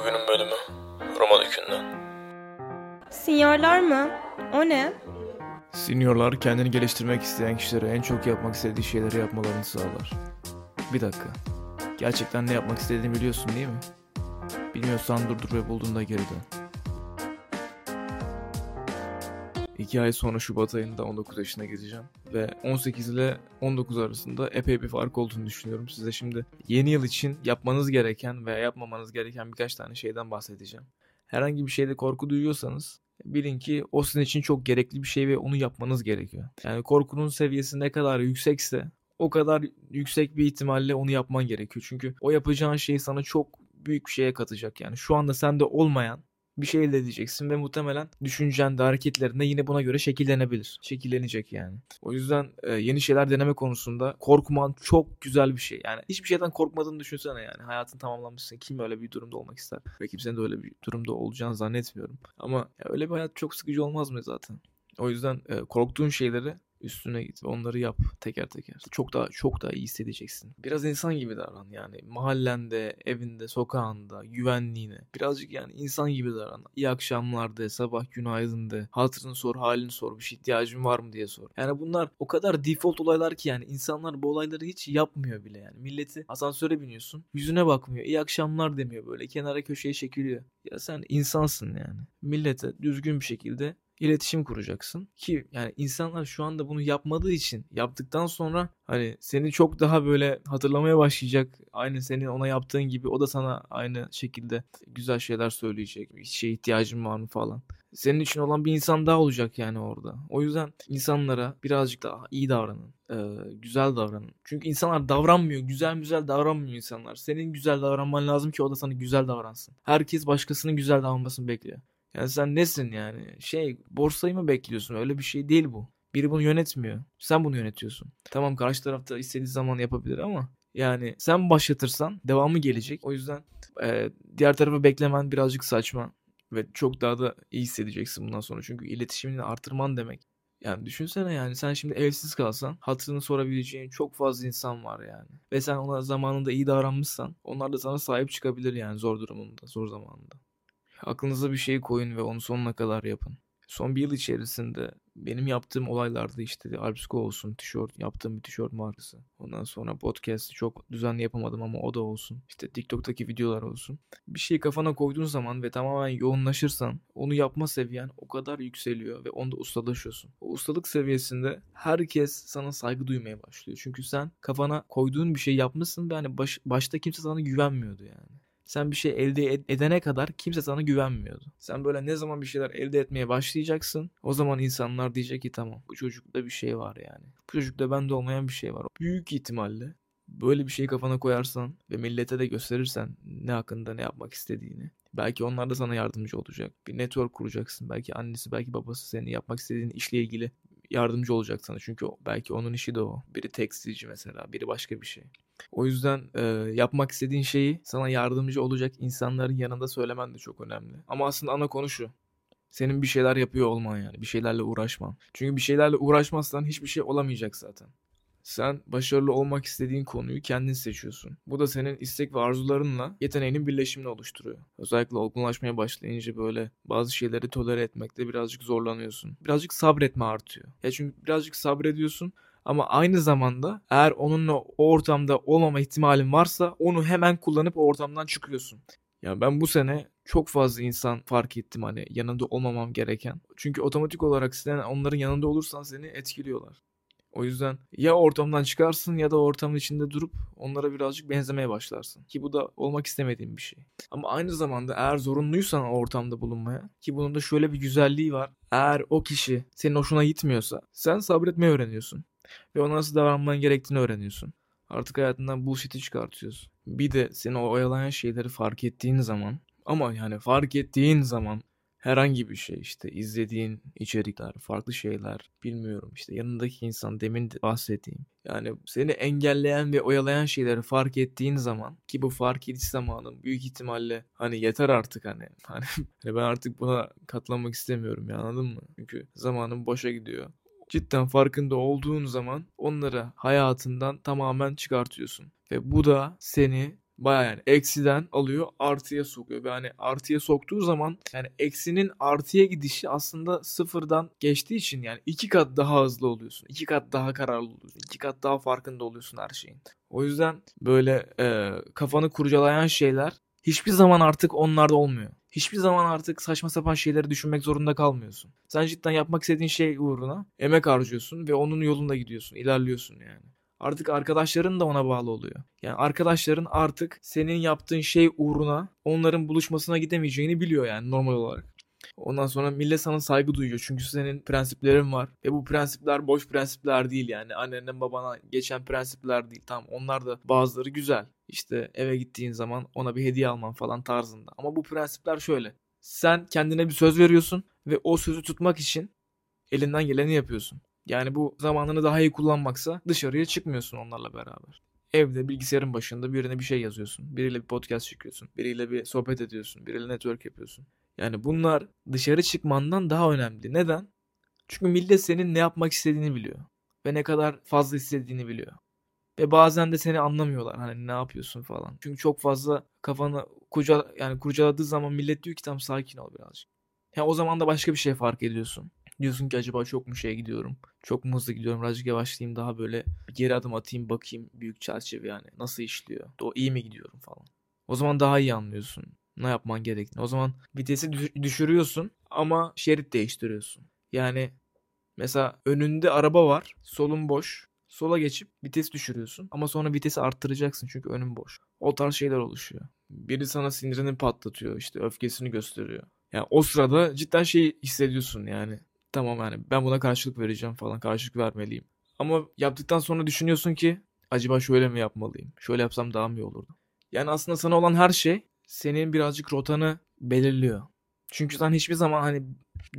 Bugünün bölümü Roma Dükü'nden. Sinyorlar mı? O ne? Seniorlar kendini geliştirmek isteyen kişilere en çok yapmak istediği şeyleri yapmalarını sağlar. Bir dakika. Gerçekten ne yapmak istediğini biliyorsun değil mi? Bilmiyorsan durdur ve bulduğunda geri dön. İki ay sonra Şubat ayında 19 yaşına gireceğim. Ve 18 ile 19 arasında epey bir fark olduğunu düşünüyorum. Size şimdi yeni yıl için yapmanız gereken veya yapmamanız gereken birkaç tane şeyden bahsedeceğim. Herhangi bir şeyde korku duyuyorsanız bilin ki o sizin için çok gerekli bir şey ve onu yapmanız gerekiyor. Yani korkunun seviyesi ne kadar yüksekse o kadar yüksek bir ihtimalle onu yapman gerekiyor. Çünkü o yapacağın şey sana çok büyük bir şeye katacak yani. Şu anda sende olmayan bir şey elde edeceksin ve muhtemelen düşüncen de hareketlerinde yine buna göre şekillenebilir. Şekillenecek yani. O yüzden e, yeni şeyler deneme konusunda korkman çok güzel bir şey. Yani hiçbir şeyden korkmadığını düşünsene yani. Hayatın tamamlanmışsın. Kim öyle bir durumda olmak ister? Ve kimsenin de öyle bir durumda olacağını zannetmiyorum. Ama öyle bir hayat çok sıkıcı olmaz mı zaten? O yüzden e, korktuğun şeyleri üstüne git onları yap teker teker. Çok daha çok daha iyi hissedeceksin. Biraz insan gibi davran yani. Mahallende, evinde, sokağında, güvenliğine. Birazcık yani insan gibi davran. İyi akşamlar de, sabah günaydın de. Hatırını sor, halini sor, bir şey ihtiyacın var mı diye sor. Yani bunlar o kadar default olaylar ki yani insanlar bu olayları hiç yapmıyor bile yani. Milleti asansöre biniyorsun, yüzüne bakmıyor, iyi akşamlar demiyor böyle kenara köşeye çekiliyor. Ya sen insansın yani. Millete düzgün bir şekilde iletişim kuracaksın ki yani insanlar şu anda bunu yapmadığı için yaptıktan sonra hani seni çok daha böyle hatırlamaya başlayacak aynı senin ona yaptığın gibi o da sana aynı şekilde güzel şeyler söyleyecek bir şeye ihtiyacın var mı falan senin için olan bir insan daha olacak yani orada. O yüzden insanlara birazcık daha iyi davranın. E, güzel davranın. Çünkü insanlar davranmıyor. Güzel güzel davranmıyor insanlar. Senin güzel davranman lazım ki o da sana güzel davransın. Herkes başkasının güzel davranmasını bekliyor. Yani sen nesin yani? Şey borsayı mı bekliyorsun? Öyle bir şey değil bu. Biri bunu yönetmiyor. Sen bunu yönetiyorsun. Tamam karşı tarafta istediği zaman yapabilir ama yani sen başlatırsan devamı gelecek. O yüzden e, diğer tarafı beklemen birazcık saçma. Ve çok daha da iyi hissedeceksin bundan sonra. Çünkü iletişimini artırman demek. Yani düşünsene yani sen şimdi evsiz kalsan hatırını sorabileceğin çok fazla insan var yani. Ve sen ona zamanında iyi davranmışsan onlar da sana sahip çıkabilir yani zor durumunda, zor zamanında. Aklınıza bir şey koyun ve onu sonuna kadar yapın. Son bir yıl içerisinde benim yaptığım olaylarda işte Alpsko olsun, tişört, yaptığım bir tişört markası. Ondan sonra podcast'i çok düzenli yapamadım ama o da olsun. İşte TikTok'taki videolar olsun. Bir şeyi kafana koyduğun zaman ve tamamen yoğunlaşırsan onu yapma seviyen o kadar yükseliyor ve onda ustalaşıyorsun. O ustalık seviyesinde herkes sana saygı duymaya başlıyor. Çünkü sen kafana koyduğun bir şey yapmışsın ve hani baş, başta kimse sana güvenmiyordu yani. Sen bir şey elde edene kadar kimse sana güvenmiyordu. Sen böyle ne zaman bir şeyler elde etmeye başlayacaksın o zaman insanlar diyecek ki tamam bu çocukta bir şey var yani. Bu çocukta bende olmayan bir şey var. Büyük ihtimalle böyle bir şeyi kafana koyarsan ve millete de gösterirsen ne hakkında ne yapmak istediğini belki onlar da sana yardımcı olacak. Bir network kuracaksın. Belki annesi belki babası senin yapmak istediğin işle ilgili yardımcı olacak sana. Çünkü belki onun işi de o. Biri tekstilci mesela, biri başka bir şey. O yüzden e, yapmak istediğin şeyi sana yardımcı olacak insanların yanında söylemen de çok önemli. Ama aslında ana konu şu. Senin bir şeyler yapıyor olman yani. Bir şeylerle uğraşman. Çünkü bir şeylerle uğraşmazsan hiçbir şey olamayacak zaten. Sen başarılı olmak istediğin konuyu kendin seçiyorsun. Bu da senin istek ve arzularınla yeteneğinin birleşimini oluşturuyor. Özellikle olgunlaşmaya başlayınca böyle bazı şeyleri tolere etmekte birazcık zorlanıyorsun. Birazcık sabretme artıyor. Ya çünkü birazcık sabrediyorsun ama aynı zamanda eğer onunla o ortamda olmama ihtimalin varsa onu hemen kullanıp o ortamdan çıkıyorsun. Ya ben bu sene çok fazla insan fark ettim hani yanında olmamam gereken. Çünkü otomatik olarak sen onların yanında olursan seni etkiliyorlar. O yüzden ya ortamdan çıkarsın ya da ortamın içinde durup onlara birazcık benzemeye başlarsın. Ki bu da olmak istemediğim bir şey. Ama aynı zamanda eğer zorunluysan o ortamda bulunmaya ki bunun da şöyle bir güzelliği var. Eğer o kişi senin hoşuna gitmiyorsa sen sabretmeyi öğreniyorsun. Ve ona nasıl davranman gerektiğini öğreniyorsun. Artık hayatından bullshit'i çıkartıyorsun. Bir de seni oyalayan şeyleri fark ettiğin zaman ama yani fark ettiğin zaman herhangi bir şey işte izlediğin içerikler, farklı şeyler bilmiyorum işte yanındaki insan demin de bahsettiğim yani seni engelleyen ve oyalayan şeyleri fark ettiğin zaman ki bu fark ediş zamanın büyük ihtimalle hani yeter artık hani hani ben artık buna katlanmak istemiyorum ya anladın mı? Çünkü zamanın boşa gidiyor cidden farkında olduğun zaman onları hayatından tamamen çıkartıyorsun. Ve bu da seni Baya yani eksiden alıyor artıya sokuyor. Ve hani artıya soktuğu zaman yani eksinin artıya gidişi aslında sıfırdan geçtiği için yani iki kat daha hızlı oluyorsun. iki kat daha kararlı oluyorsun. iki kat daha farkında oluyorsun her şeyin. O yüzden böyle e, kafanı kurcalayan şeyler hiçbir zaman artık onlarda olmuyor. Hiçbir zaman artık saçma sapan şeyleri düşünmek zorunda kalmıyorsun. Sen cidden yapmak istediğin şey uğruna emek harcıyorsun ve onun yolunda gidiyorsun, ilerliyorsun yani. Artık arkadaşların da ona bağlı oluyor. Yani arkadaşların artık senin yaptığın şey uğruna onların buluşmasına gidemeyeceğini biliyor yani normal olarak. Ondan sonra millet sana saygı duyuyor. Çünkü senin prensiplerin var. Ve bu prensipler boş prensipler değil yani. Annenden babana geçen prensipler değil. Tamam onlar da bazıları güzel. İşte eve gittiğin zaman ona bir hediye alman falan tarzında. Ama bu prensipler şöyle. Sen kendine bir söz veriyorsun ve o sözü tutmak için elinden geleni yapıyorsun. Yani bu zamanını daha iyi kullanmaksa dışarıya çıkmıyorsun onlarla beraber. Evde bilgisayarın başında birine bir şey yazıyorsun. Biriyle bir podcast çekiyorsun. Biriyle bir sohbet ediyorsun. Biriyle network yapıyorsun. Yani bunlar dışarı çıkmandan daha önemli. Neden? Çünkü millet senin ne yapmak istediğini biliyor. Ve ne kadar fazla istediğini biliyor. Ve bazen de seni anlamıyorlar. Hani ne yapıyorsun falan. Çünkü çok fazla kafanı kuca yani kurcaladığı zaman millet diyor ki tam sakin ol birazcık. Ya o zaman da başka bir şey fark ediyorsun. Diyorsun ki acaba çok mu şey gidiyorum? Çok mu hızlı gidiyorum? Birazcık yavaşlayayım daha böyle geri adım atayım bakayım büyük çerçeve yani. Nasıl işliyor? O iyi mi gidiyorum falan. O zaman daha iyi anlıyorsun ne yapman gerektiğini. O zaman vitesi düşürüyorsun ama şerit değiştiriyorsun. Yani mesela önünde araba var, solun boş. Sola geçip vites düşürüyorsun ama sonra vitesi arttıracaksın çünkü önün boş. O tarz şeyler oluşuyor. Biri sana sinirini patlatıyor, işte öfkesini gösteriyor. Yani o sırada cidden şey hissediyorsun yani. Tamam yani ben buna karşılık vereceğim falan, karşılık vermeliyim. Ama yaptıktan sonra düşünüyorsun ki acaba şöyle mi yapmalıyım? Şöyle yapsam daha mı iyi olurdu? Yani aslında sana olan her şey senin birazcık rotanı belirliyor. Çünkü sen hiçbir zaman hani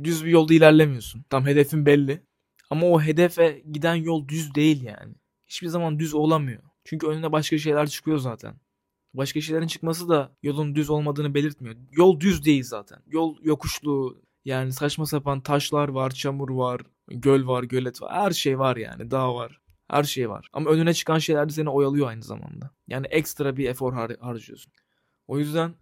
düz bir yolda ilerlemiyorsun. Tam hedefin belli. Ama o hedefe giden yol düz değil yani. Hiçbir zaman düz olamıyor. Çünkü önüne başka şeyler çıkıyor zaten. Başka şeylerin çıkması da yolun düz olmadığını belirtmiyor. Yol düz değil zaten. Yol yokuşlu. Yani saçma sapan taşlar var, çamur var, göl var, gölet var. Her şey var yani. Dağ var. Her şey var. Ama önüne çıkan şeyler de seni oyalıyor aynı zamanda. Yani ekstra bir efor har- harcıyorsun. O yüzden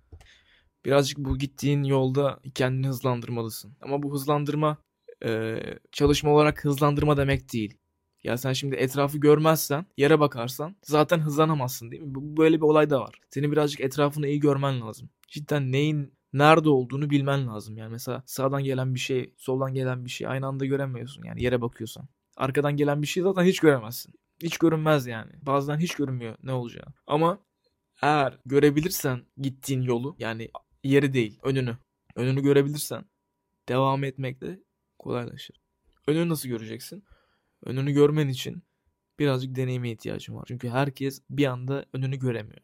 birazcık bu gittiğin yolda kendini hızlandırmalısın. Ama bu hızlandırma e, çalışma olarak hızlandırma demek değil. Ya sen şimdi etrafı görmezsen, yere bakarsan zaten hızlanamazsın değil mi? Böyle bir olay da var. Senin birazcık etrafını iyi görmen lazım. Cidden neyin nerede olduğunu bilmen lazım. Yani mesela sağdan gelen bir şey, soldan gelen bir şey aynı anda göremiyorsun. Yani yere bakıyorsan. Arkadan gelen bir şey zaten hiç göremezsin. Hiç görünmez yani. Bazen hiç görünmüyor ne olacağı. Ama eğer görebilirsen gittiğin yolu yani yeri değil önünü. Önünü görebilirsen devam etmek de kolaylaşır. Önünü nasıl göreceksin? Önünü görmen için birazcık deneyime ihtiyacın var. Çünkü herkes bir anda önünü göremiyor.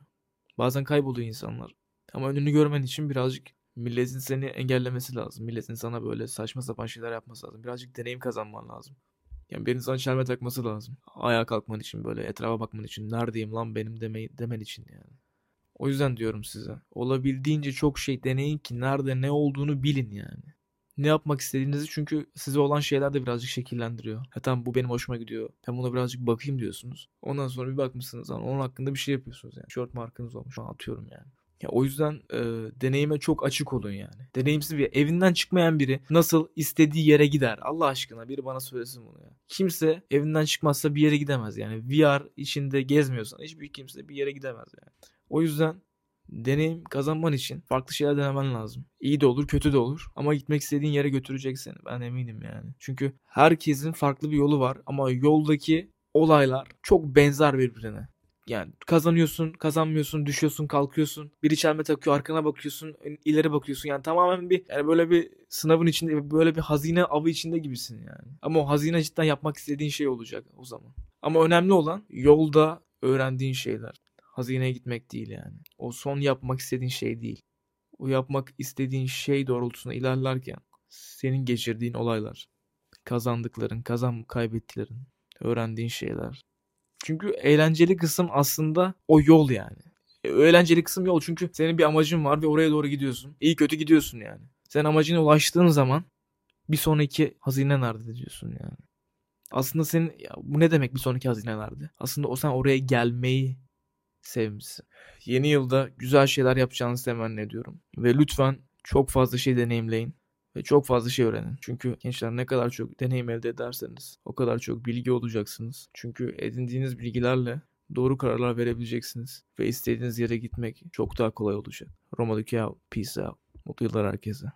Bazen kayboluyor insanlar. Ama önünü görmen için birazcık milletin seni engellemesi lazım. Milletin sana böyle saçma sapan şeyler yapması lazım. Birazcık deneyim kazanman lazım. Yani birinin sana çelme takması lazım. Ayağa kalkman için böyle etrafa bakman için. Neredeyim lan benim demeyi, demen için yani. O yüzden diyorum size. Olabildiğince çok şey deneyin ki nerede ne olduğunu bilin yani. Ne yapmak istediğinizi çünkü size olan şeyler de birazcık şekillendiriyor. Ha tamam bu benim hoşuma gidiyor. Ben buna birazcık bakayım diyorsunuz. Ondan sonra bir bakmışsınız lan onun hakkında bir şey yapıyorsunuz yani. Short markınız olmuş. Atıyorum yani. Ya o yüzden e, deneyime çok açık olun yani. Deneyimsiz bir evinden çıkmayan biri nasıl istediği yere gider? Allah aşkına biri bana söylesin bunu ya. Kimse evinden çıkmazsa bir yere gidemez yani. VR içinde gezmiyorsan hiçbir kimse bir yere gidemez yani. O yüzden deneyim kazanman için farklı şeyler denemen lazım. İyi de olur, kötü de olur. Ama gitmek istediğin yere götürecek seni. Ben eminim yani. Çünkü herkesin farklı bir yolu var ama yoldaki olaylar çok benzer birbirine. Yani kazanıyorsun, kazanmıyorsun, düşüyorsun, kalkıyorsun. Biri çelme takıyor, arkana bakıyorsun, ileri bakıyorsun. Yani tamamen bir yani böyle bir sınavın içinde, böyle bir hazine avı içinde gibisin yani. Ama o hazine cidden yapmak istediğin şey olacak o zaman. Ama önemli olan yolda öğrendiğin şeyler. Hazineye gitmek değil yani. O son yapmak istediğin şey değil. O yapmak istediğin şey doğrultusunda ilerlerken senin geçirdiğin olaylar, kazandıkların, kazan kaybettiklerin, öğrendiğin şeyler, çünkü eğlenceli kısım aslında o yol yani. E, eğlenceli kısım yol çünkü senin bir amacın var ve oraya doğru gidiyorsun. İyi kötü gidiyorsun yani. Sen amacına ulaştığın zaman bir sonraki hazine nerede diyorsun yani. Aslında senin ya bu ne demek bir sonraki hazine nerede? Aslında o sen oraya gelmeyi sevmişsin. Yeni yılda güzel şeyler yapacağınızı temenni ediyorum. Ve lütfen çok fazla şey deneyimleyin ve çok fazla şey öğrenin. Çünkü gençler ne kadar çok deneyim elde ederseniz o kadar çok bilgi olacaksınız. Çünkü edindiğiniz bilgilerle doğru kararlar verebileceksiniz ve istediğiniz yere gitmek çok daha kolay olacak. Roma Peace out. Mutlu yıllar herkese.